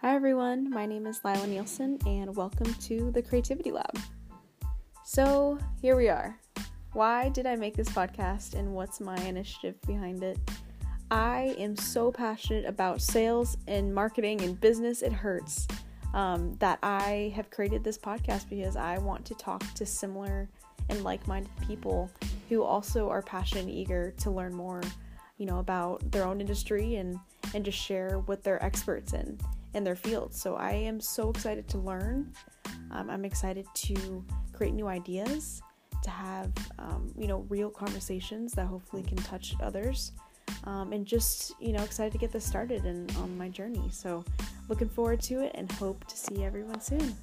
Hi everyone, my name is Lila Nielsen and welcome to the Creativity Lab. So, here we are. Why did I make this podcast and what's my initiative behind it? I am so passionate about sales and marketing and business, it hurts. Um, that I have created this podcast because I want to talk to similar and like minded people who also are passionate and eager to learn more, you know, about their own industry and, and just share what they're experts in in their field. So I am so excited to learn. Um, I'm excited to create new ideas, to have um, you know real conversations that hopefully can touch others, um, and just you know excited to get this started and on my journey. So looking forward to it and hope to see everyone soon.